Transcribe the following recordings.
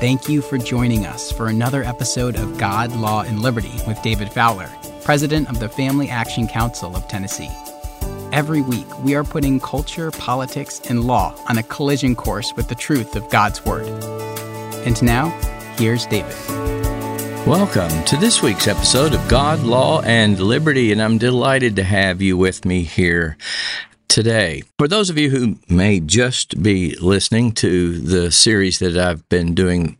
Thank you for joining us for another episode of God, Law, and Liberty with David Fowler, President of the Family Action Council of Tennessee. Every week, we are putting culture, politics, and law on a collision course with the truth of God's Word. And now, here's David. Welcome to this week's episode of God, Law, and Liberty, and I'm delighted to have you with me here today. For those of you who may just be listening to the series that I've been doing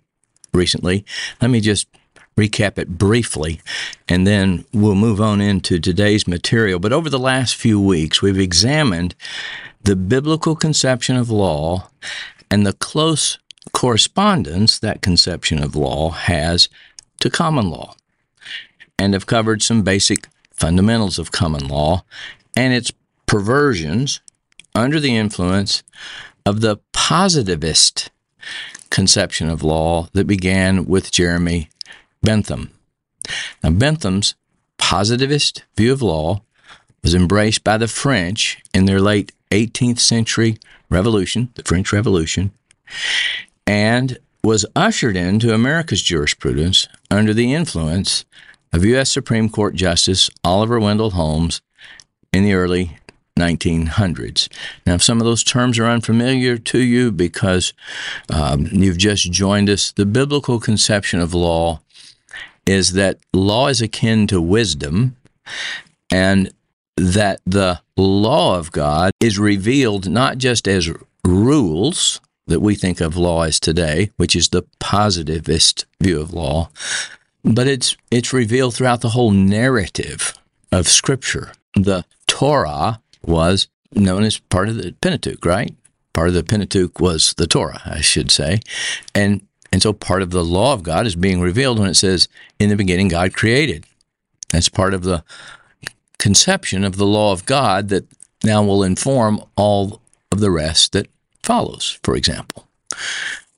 recently, let me just recap it briefly and then we'll move on into today's material. But over the last few weeks, we've examined the biblical conception of law and the close correspondence that conception of law has to common law, and have covered some basic fundamentals of common law and its perversions under the influence of the positivist conception of law that began with Jeremy Bentham. Now, Bentham's positivist view of law was embraced by the French in their late 18th century revolution, the French Revolution, and was ushered into America's jurisprudence under the influence of U.S. Supreme Court Justice Oliver Wendell Holmes in the early 1900s. Now, if some of those terms are unfamiliar to you because um, you've just joined us, the biblical conception of law is that law is akin to wisdom and that the law of God is revealed not just as rules that we think of law as today, which is the positivist view of law, but it's it's revealed throughout the whole narrative of scripture. The Torah was known as part of the Pentateuch, right? Part of the Pentateuch was the Torah, I should say. And and so part of the law of God is being revealed when it says, In the beginning God created. That's part of the conception of the law of God that now will inform all of the rest that follows, for example.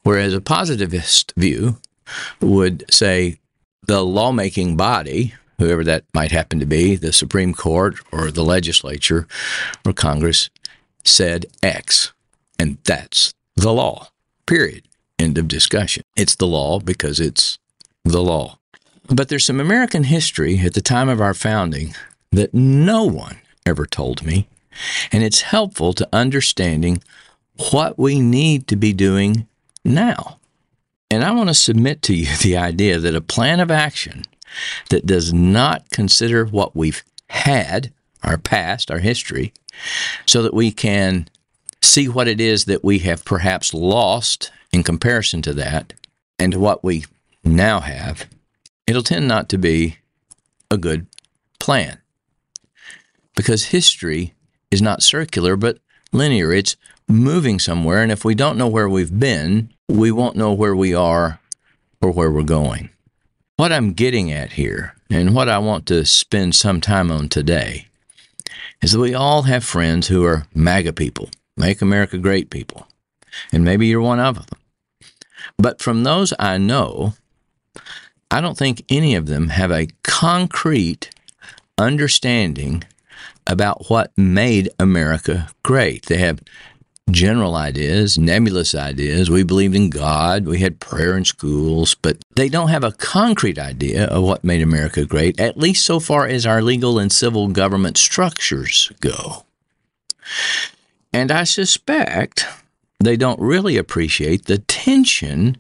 Whereas a positivist view would say the lawmaking body, whoever that might happen to be, the Supreme Court or the legislature or Congress, said X. And that's the law, period. End of discussion. It's the law because it's the law. But there's some American history at the time of our founding that no one ever told me, and it's helpful to understanding what we need to be doing now. And I want to submit to you the idea that a plan of action that does not consider what we've had, our past, our history, so that we can see what it is that we have perhaps lost in comparison to that and to what we now have, it'll tend not to be a good plan. Because history is not circular, but linear. It's moving somewhere, and if we don't know where we've been, we won't know where we are or where we're going. What I'm getting at here, and what I want to spend some time on today, is that we all have friends who are MAGA people, Make America Great people, and maybe you're one of them. But from those I know, I don't think any of them have a concrete understanding about what made America great. They have general ideas, nebulous ideas. We believed in God. We had prayer in schools, but they don't have a concrete idea of what made America great, at least so far as our legal and civil government structures go. And I suspect they don't really appreciate the tension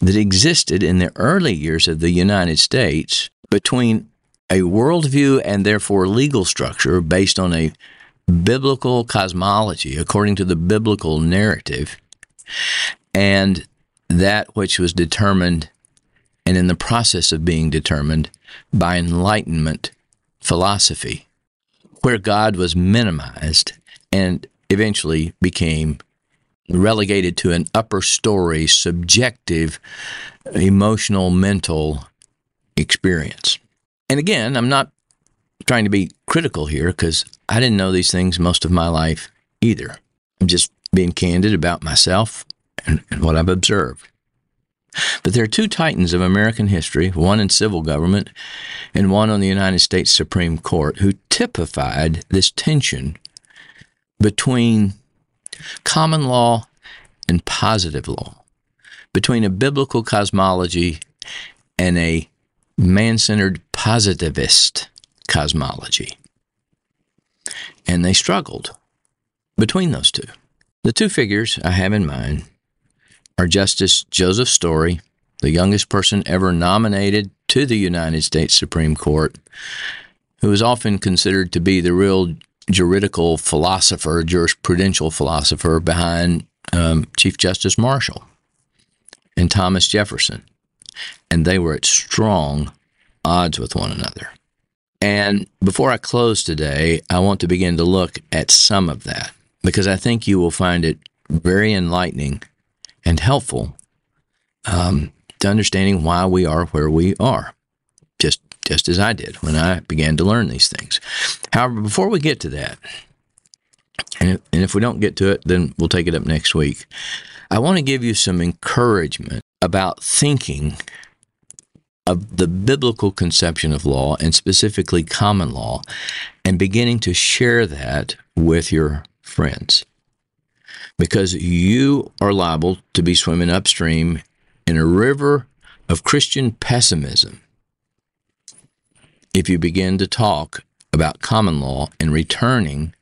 that existed in the early years of the United States between a worldview and therefore legal structure based on a biblical cosmology, according to the biblical narrative, and that which was determined and in the process of being determined by Enlightenment philosophy, where God was minimized and eventually became relegated to an upper story, subjective, emotional, mental experience. And again, I'm not trying to be critical here because I didn't know these things most of my life either. I'm just being candid about myself and, and what I've observed. But there are two titans of American history, one in civil government and one on the United States Supreme Court, who typified this tension between common law and positive law, between a biblical cosmology and a man centered positivist cosmology. And they struggled between those two. The two figures I have in mind are Justice Joseph Story, the youngest person ever nominated to the United States Supreme Court, who is often considered to be the real juridical philosopher, jurisprudential philosopher behind um, Chief Justice Marshall and Thomas Jefferson. And they were at strong odds with one another. And before I close today, I want to begin to look at some of that because I think you will find it very enlightening and helpful um, to understanding why we are where we are, just just as I did when I began to learn these things. However, before we get to that, and if, and if we don't get to it, then we'll take it up next week. I want to give you some encouragement about thinking of the biblical conception of law and specifically common law and beginning to share that with your friends. Because you are liable to be swimming upstream in a river of Christian pessimism if you begin to talk about common law and returning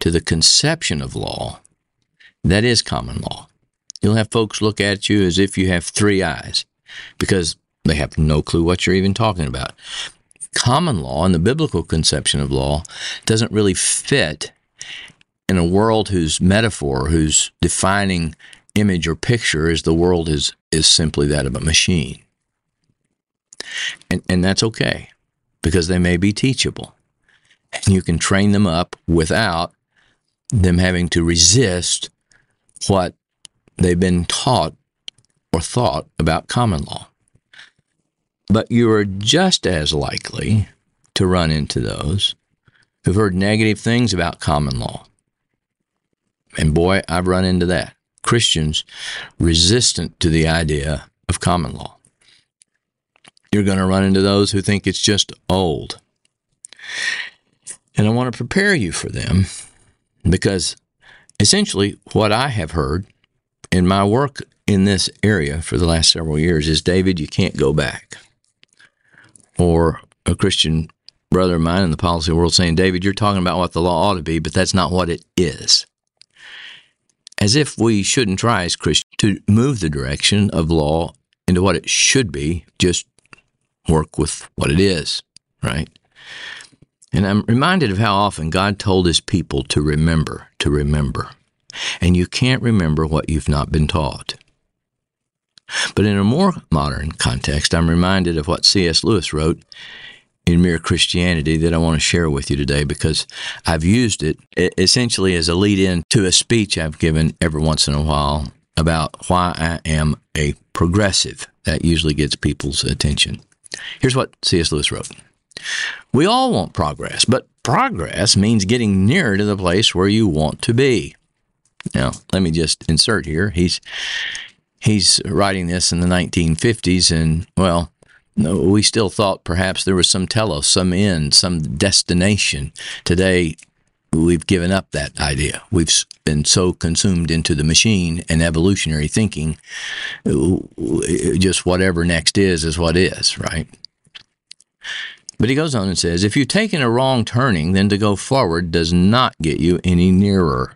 to the conception of law that is common law. You'll have folks look at you as if you have three eyes because they have no clue what you're even talking about. Common law and the biblical conception of law doesn't really fit in a world whose metaphor, whose defining image or picture is the world is, is simply that of a machine. And, and that's okay because they may be teachable. And you can train them up without them having to resist what they've been taught or thought about common law. But you are just as likely to run into those who've heard negative things about common law. And boy, I've run into that. Christians resistant to the idea of common law. You're going to run into those who think it's just old. And I want to prepare you for them because essentially what I have heard in my work in this area for the last several years is David, you can't go back. Or a Christian brother of mine in the policy world saying, David, you're talking about what the law ought to be, but that's not what it is. As if we shouldn't try as Christians to move the direction of law into what it should be, just work with what it is, right? And I'm reminded of how often God told his people to remember, to remember. And you can't remember what you've not been taught. But in a more modern context, I'm reminded of what C.S. Lewis wrote in Mere Christianity that I want to share with you today because I've used it essentially as a lead in to a speech I've given every once in a while about why I am a progressive. That usually gets people's attention. Here's what C.S. Lewis wrote We all want progress, but progress means getting nearer to the place where you want to be. Now, let me just insert here. He's he's writing this in the 1950s, and well, we still thought perhaps there was some telos, some end, some destination. Today, we've given up that idea. We've been so consumed into the machine and evolutionary thinking, just whatever next is, is what is, right? But he goes on and says, if you've taken a wrong turning, then to go forward does not get you any nearer.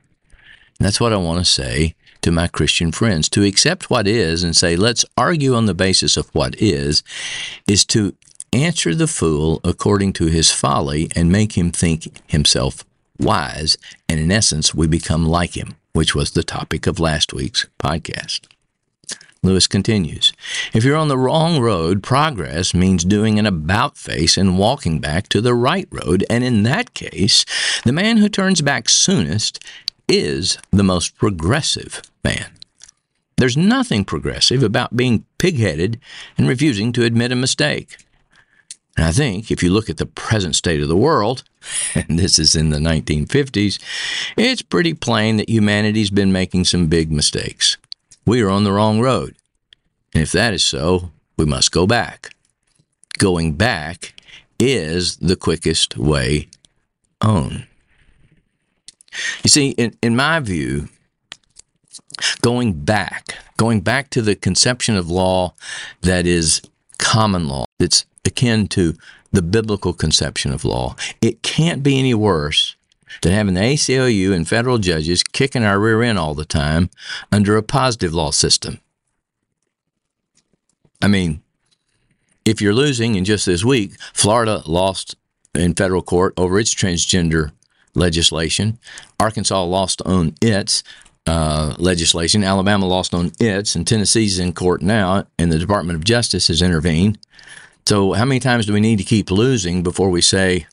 And that's what I want to say to my Christian friends. To accept what is and say, let's argue on the basis of what is, is to answer the fool according to his folly and make him think himself wise, and in essence, we become like him, which was the topic of last week's podcast. Lewis continues If you're on the wrong road, progress means doing an about face and walking back to the right road, and in that case, the man who turns back soonest is the most progressive man. There's nothing progressive about being pig headed and refusing to admit a mistake. And I think if you look at the present state of the world, and this is in the 1950s, it's pretty plain that humanity's been making some big mistakes. We are on the wrong road. And if that is so, we must go back. Going back is the quickest way on. You see, in, in my view, going back going back to the conception of law that is common law, that's akin to the biblical conception of law. It can't be any worse than having the ACLU and federal judges kicking our rear end all the time under a positive law system. I mean, if you're losing, in just this week, Florida lost in federal court over its transgender legislation. Arkansas lost on its uh, legislation. Alabama lost on its, and Tennessee's in court now, and the Department of Justice has intervened. So, how many times do we need to keep losing before we say,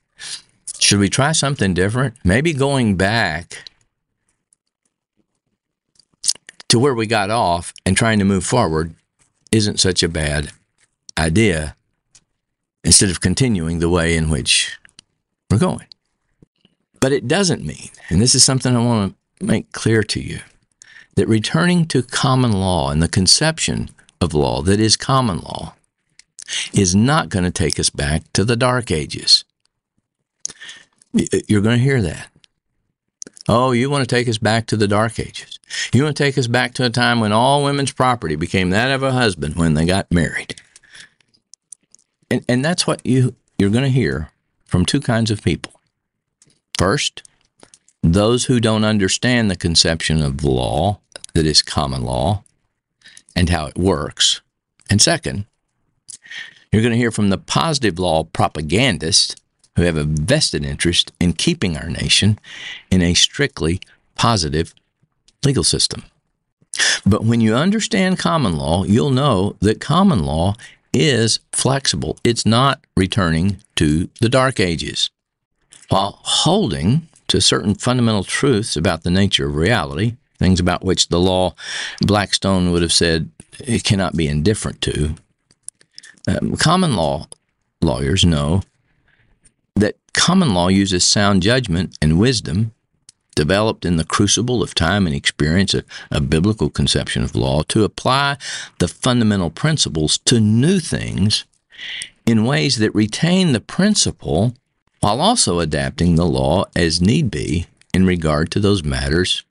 should we try something different? Maybe going back to where we got off and trying to move forward isn't such a bad idea instead of continuing the way in which we're going. But it doesn't mean, and this is something I want to make clear to you, that returning to common law and the conception of law that is common law is not going to take us back to the dark ages. Uh, you're going to hear that. Oh, you want to take us back to the dark ages. You want to take us back to a time when all women's property became that of a husband when they got married. And, and that's what you, you're going to hear from two kinds of people. First, those who don't understand the conception of law that is common law and how it works. And second, you're going to hear from the positive law propagandists who have a vested interest in keeping our nation in a strictly positive legal system. But when you understand common law, you'll know that common law is flexible. It's not returning to the dark ages. While holding to certain fundamental truths about the nature of reality, things about which the law Blackstone would have said it cannot be indifferent to, um, common law lawyers know that common law uses sound judgment and wisdom developed in the crucible of time and experience, a, a, biblical conception of law, to apply the fundamental principles to new things in ways that retain the principle while also adapting the law as need be in regard to those matters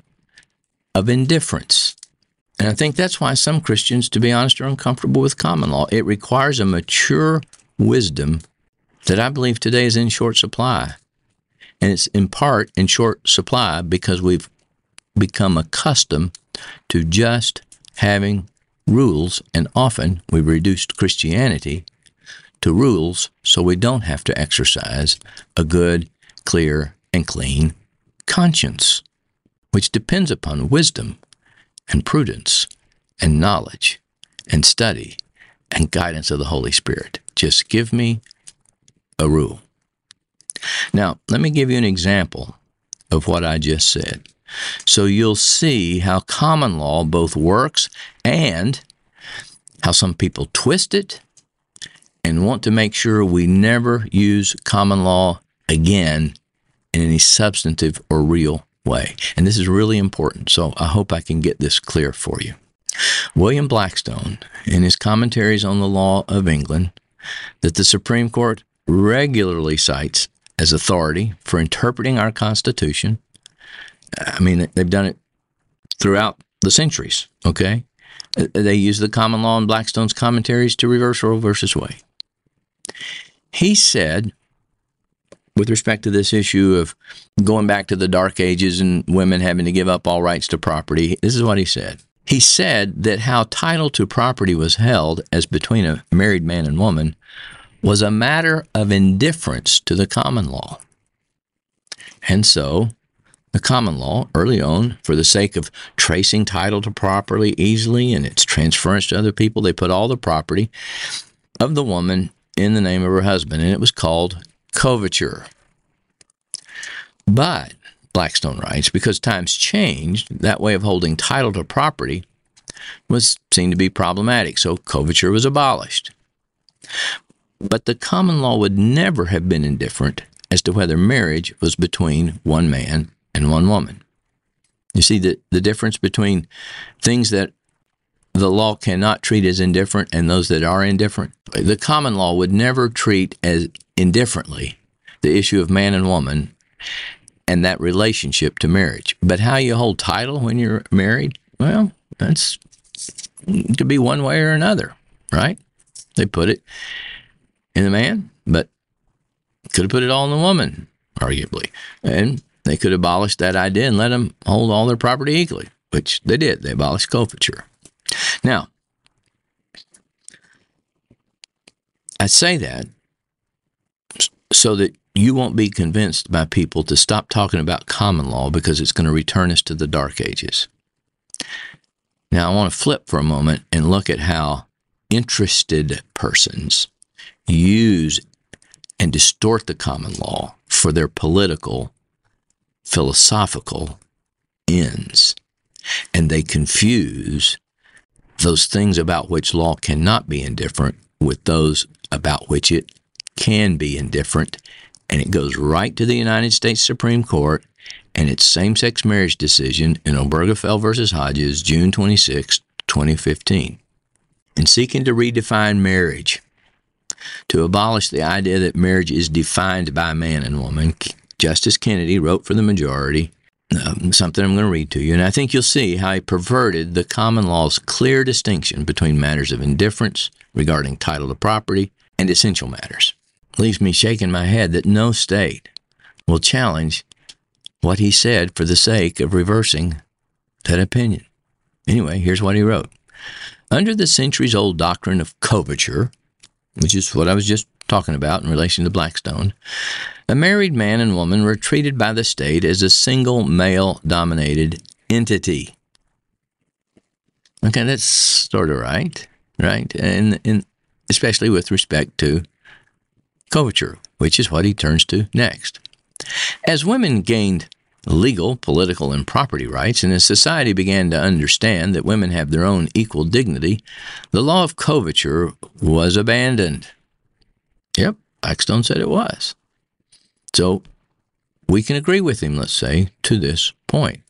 of indifference. And I think that's why some Christians, to be honest, are uncomfortable with common law. It requires a mature wisdom that I believe today is in short supply. And it's in part in short supply because we've become accustomed to just having rules, and often we've reduced Christianity to rules so we don't have to exercise a good, clear, and clean conscience, which depends upon wisdom and prudence and knowledge and study and guidance of the Holy Spirit. Just give me a rule. Now, let me give you an example of what I just said. So you'll see how common law both works and how some people twist it and want to make sure we never use common law again in any substantive or real way. And this is really important, so I hope I can get this clear for you. William Blackstone, in his commentaries on the law of England, that the Supreme Court regularly cites as authority for interpreting our Constitution. I mean, they've done it throughout the centuries, okay? They use the common law in Blackstone's commentaries to reverse Roe versus Wade. He said, with respect to this issue of going back to the dark ages and women having to give up all rights to property, this is what he said. He said that how title to property was held as between a married man and woman was a matter of indifference to the common law. And so, the common law, early on, for the sake of tracing title to property easily and its transference to other people, they put all the property of the woman in the name of her husband, and it was called coverture. But, Blackstone writes, because times changed, that way of holding title to property was seen to be problematic, so coverture was abolished. But the common law would never have been indifferent as to whether marriage was between one man and one woman. You see the, the difference between things that the law cannot treat as indifferent and those that are indifferent? The common law would never treat as indifferently the issue of man and woman and that relationship to marriage. But how you hold title when you're married, well, that's could be one way or another, right? They put it in the man, but could have put it all in the woman, arguably. And they could abolish that idea and let them hold all their property equally, which they did. They abolished coverture. Now, I say that so that you won't be convinced by people to stop talking about common law because it's going to return us to the dark ages. Now, I want to flip for a moment and look at how interested persons use and distort the common law for their political, philosophical ends. And they confuse those things about which law cannot be indifferent with those about which it can be indifferent. And it goes right to the United States Supreme Court and its same sex marriage decision in Obergefell versus Hodges, June 26, 2015. In seeking to redefine marriage, to abolish the idea that marriage is defined by man and woman, Justice Kennedy wrote for the majority um, something I'm going to read to you, and I think you'll see how he perverted the common law's clear distinction between matters of indifference regarding title to property and essential matters. Leaves me shaking my head that no state will challenge what he said for the sake of reversing that opinion. Anyway, here's what he wrote. Under the centuries old doctrine of coverture, which is what I was just talking about in relation to Blackstone, a married man and woman were treated by the state as a single male dominated entity. Okay, that's sort of right, right? And, and especially with respect to coverture, which is what he turns to next. As women gained legal, political, and property rights, and as society began to understand that women have their own equal dignity, the law of coverture was abandoned. Yep, Blackstone said it was. So we can agree with him, let's say, to this point.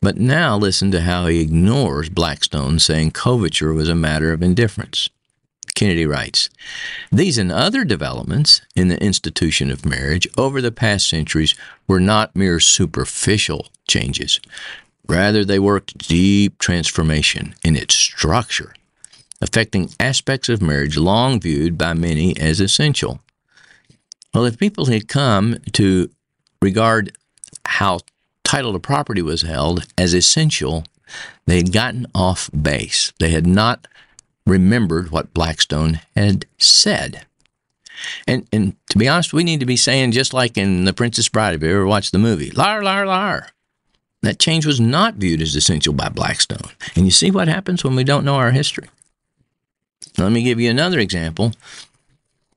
But now listen to how he ignores Blackstone saying coverture was a matter of indifference. Kennedy writes These and other developments in the institution of marriage over the past centuries were not mere superficial changes. Rather, they worked deep transformation in its structure, affecting aspects of marriage long viewed by many as essential. Well, if people had come to regard how title to property was held as essential, they had gotten off base. They had not remembered what Blackstone had said. And, and to be honest, we need to be saying, just like in The Princess Bride, if you ever watched the movie, liar, liar, liar. That change was not viewed as essential by Blackstone. And you see what happens when we don't know our history. Let me give you another example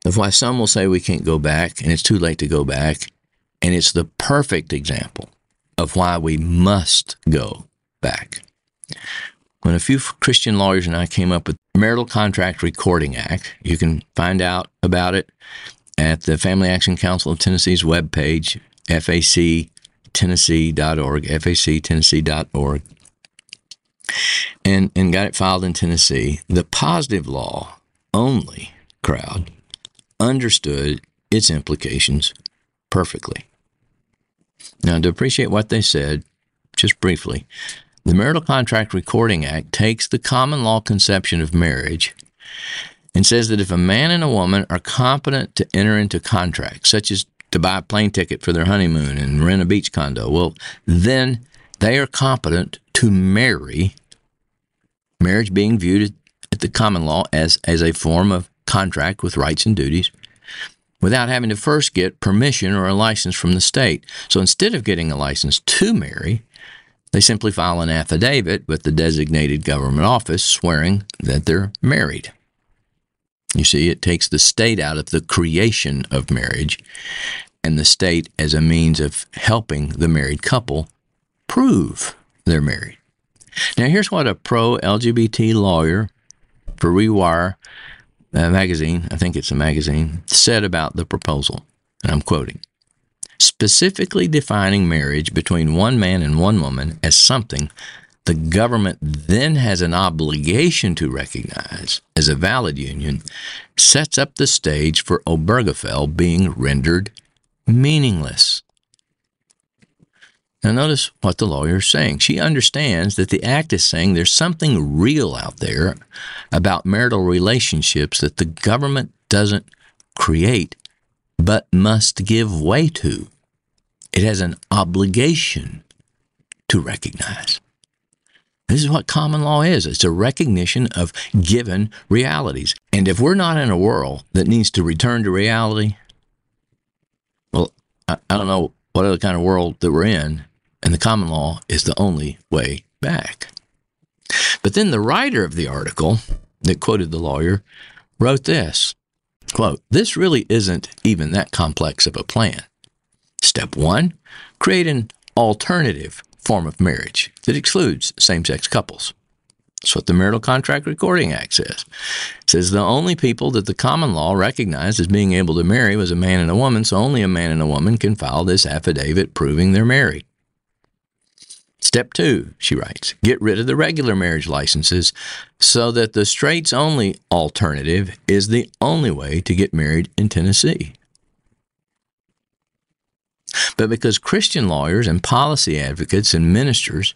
of why some will say we can't go back and it's too late to go back. And it's the perfect example of why we must go back. When a few Christian lawyers and I came up with Marital Contract Recording Act, you can find out about it at the Family Action Council of Tennessee's webpage, factennessee.org, factennessee.org, and, and got it filed in Tennessee. The positive law only crowd understood its implications perfectly. Now, to appreciate what they said, just briefly, the Marital Contract Recording Act takes the common law conception of marriage and says that if a man and a woman are competent to enter into contracts, such as to buy a plane ticket for their honeymoon and rent a beach condo, well, then they are competent to marry, marriage being viewed at the common law as, as a form of contract with rights and duties, without having to first get permission or a license from the state. So instead of getting a license to marry, they simply file an affidavit with the designated government office swearing that they're married. You see, it takes the state out of the creation of marriage and the state as a means of helping the married couple prove they're married. Now, here's what a pro LGBT lawyer for Rewire uh, magazine, I think it's a magazine, said about the proposal. And I'm quoting specifically defining marriage between one man and one woman as something the government then has an obligation to recognize as a valid union, sets up the stage for Obergefell being rendered meaningless. Now, notice what the lawyer is saying. She understands that the act is saying there's something real out there about marital relationships that the government doesn't create but must give way to. It has an obligation to recognize. This is what common law is it's a recognition of given realities. And if we're not in a world that needs to return to reality, well, I, I don't know what other kind of world that we're in, and the common law is the only way back. But then the writer of the article that quoted the lawyer wrote this quote, This really isn't even that complex of a plan. Step one, create an alternative form of marriage that excludes same sex couples. That's what the Marital Contract Recording Act says. It says the only people that the common law recognized as being able to marry was a man and a woman, so only a man and a woman can file this affidavit proving they're married. Step two, she writes, get rid of the regular marriage licenses so that the straights only alternative is the only way to get married in Tennessee. But because Christian lawyers and policy advocates and ministers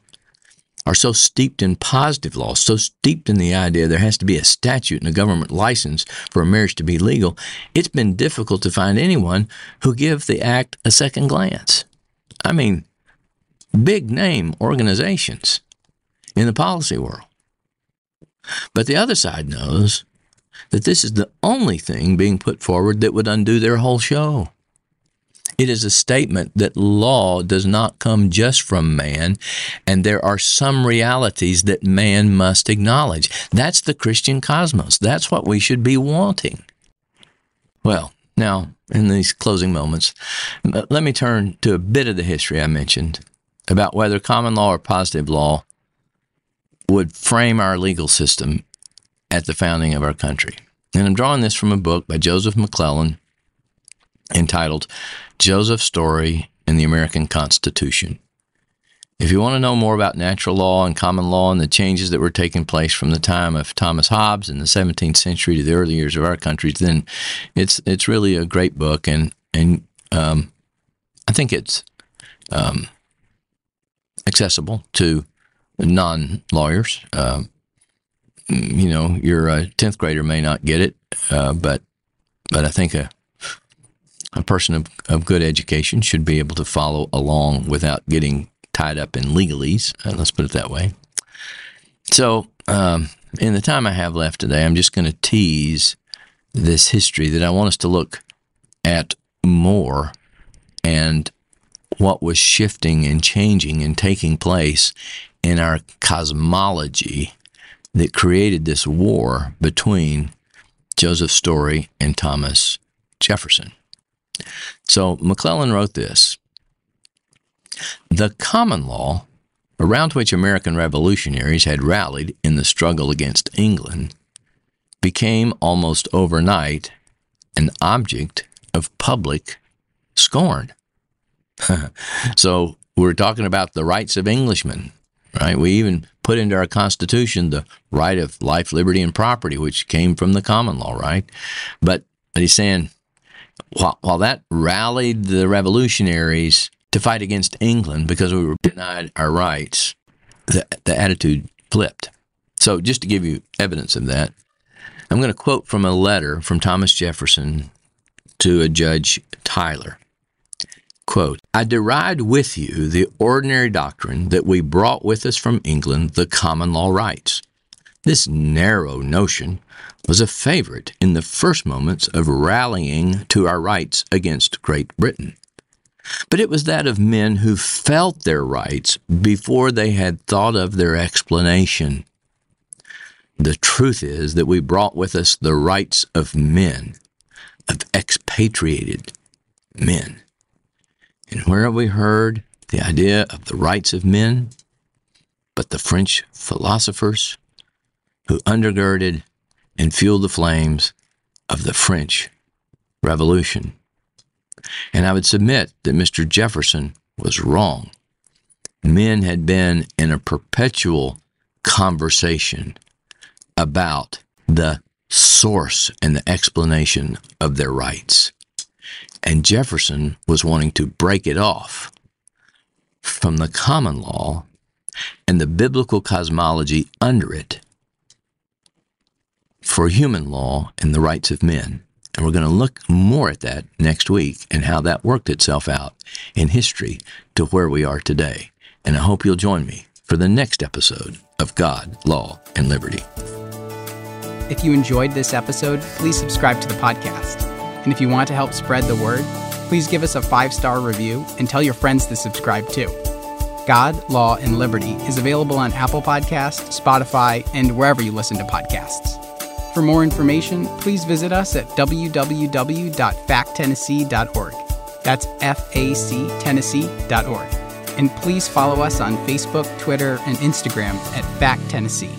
are so steeped in positive law, so steeped in the idea there has to be a statute and a government license for a marriage to be legal, it's been difficult to find anyone who give the act a second glance. I mean, big name organizations in the policy world. But the other side knows that this is the only thing being put forward that would undo their whole show. It is a statement that law does not come just from man, and there are some realities that man must acknowledge. That's the Christian cosmos. That's what we should be wanting. Well, now, in these closing moments, let me turn to a bit of the history I mentioned about whether common law or positive law would frame our legal system at the founding of our country. And I'm drawing this from a book by Joseph McClellan entitled Joseph Story and the American Constitution. If you want to know more about natural law and common law and the changes that were taking place from the time of Thomas Hobbes in the 17th century to the early years of our country, then it's it's really a great book, and and um, I think it's um, accessible to non lawyers. Uh, you know, your uh, tenth grader may not get it, uh, but but I think a a person of, of good education should be able to follow along without getting tied up in legalese. Uh, let's put it that way. So, um, in the time I have left today, I'm just going to tease this history that I want us to look at more and what was shifting and changing and taking place in our cosmology that created this war between Joseph Story and Thomas Jefferson. So McClellan wrote this The common law, around which American revolutionaries had rallied in the struggle against England, became almost overnight an object of public scorn. so we're talking about the rights of Englishmen, right? We even put into our Constitution the right of life, liberty, and property, which came from the common law, right? But but he's saying while, while that rallied the revolutionaries to fight against England because we were denied our rights, the, the attitude flipped. So, just to give you evidence of that, I'm going to quote from a letter from Thomas Jefferson to a Judge Tyler. Quote, I deride with you the ordinary doctrine that we brought with us from England the common law rights. This narrow notion was a favorite in the first moments of rallying to our rights against Great Britain. But it was that of men who felt their rights before they had thought of their explanation. The truth is that we brought with us the rights of men, of expatriated men. And where have we heard the idea of the rights of men? But the French philosophers who undergirded and fueled the flames of the French Revolution. And I would submit that Mr. Jefferson was wrong. Men had been in a perpetual conversation about the source and the explanation of their rights. And Jefferson was wanting to break it off from the common law and the biblical cosmology under it for human law and the rights of men. And we're going to look more at that next week and how that worked itself out in history to where we are today. And I hope you'll join me for the next episode of God, Law, and Liberty. If you enjoyed this episode, please subscribe to the podcast. And if you want to help spread the word, please give us a five star review and tell your friends to subscribe too. God, Law, and Liberty is available on Apple Podcasts, Spotify, and wherever you listen to podcasts. For more information, please visit us at www.factennessee.org. That's F A C Tennessee.org. And please follow us on Facebook, Twitter, and Instagram at Fact Tennessee.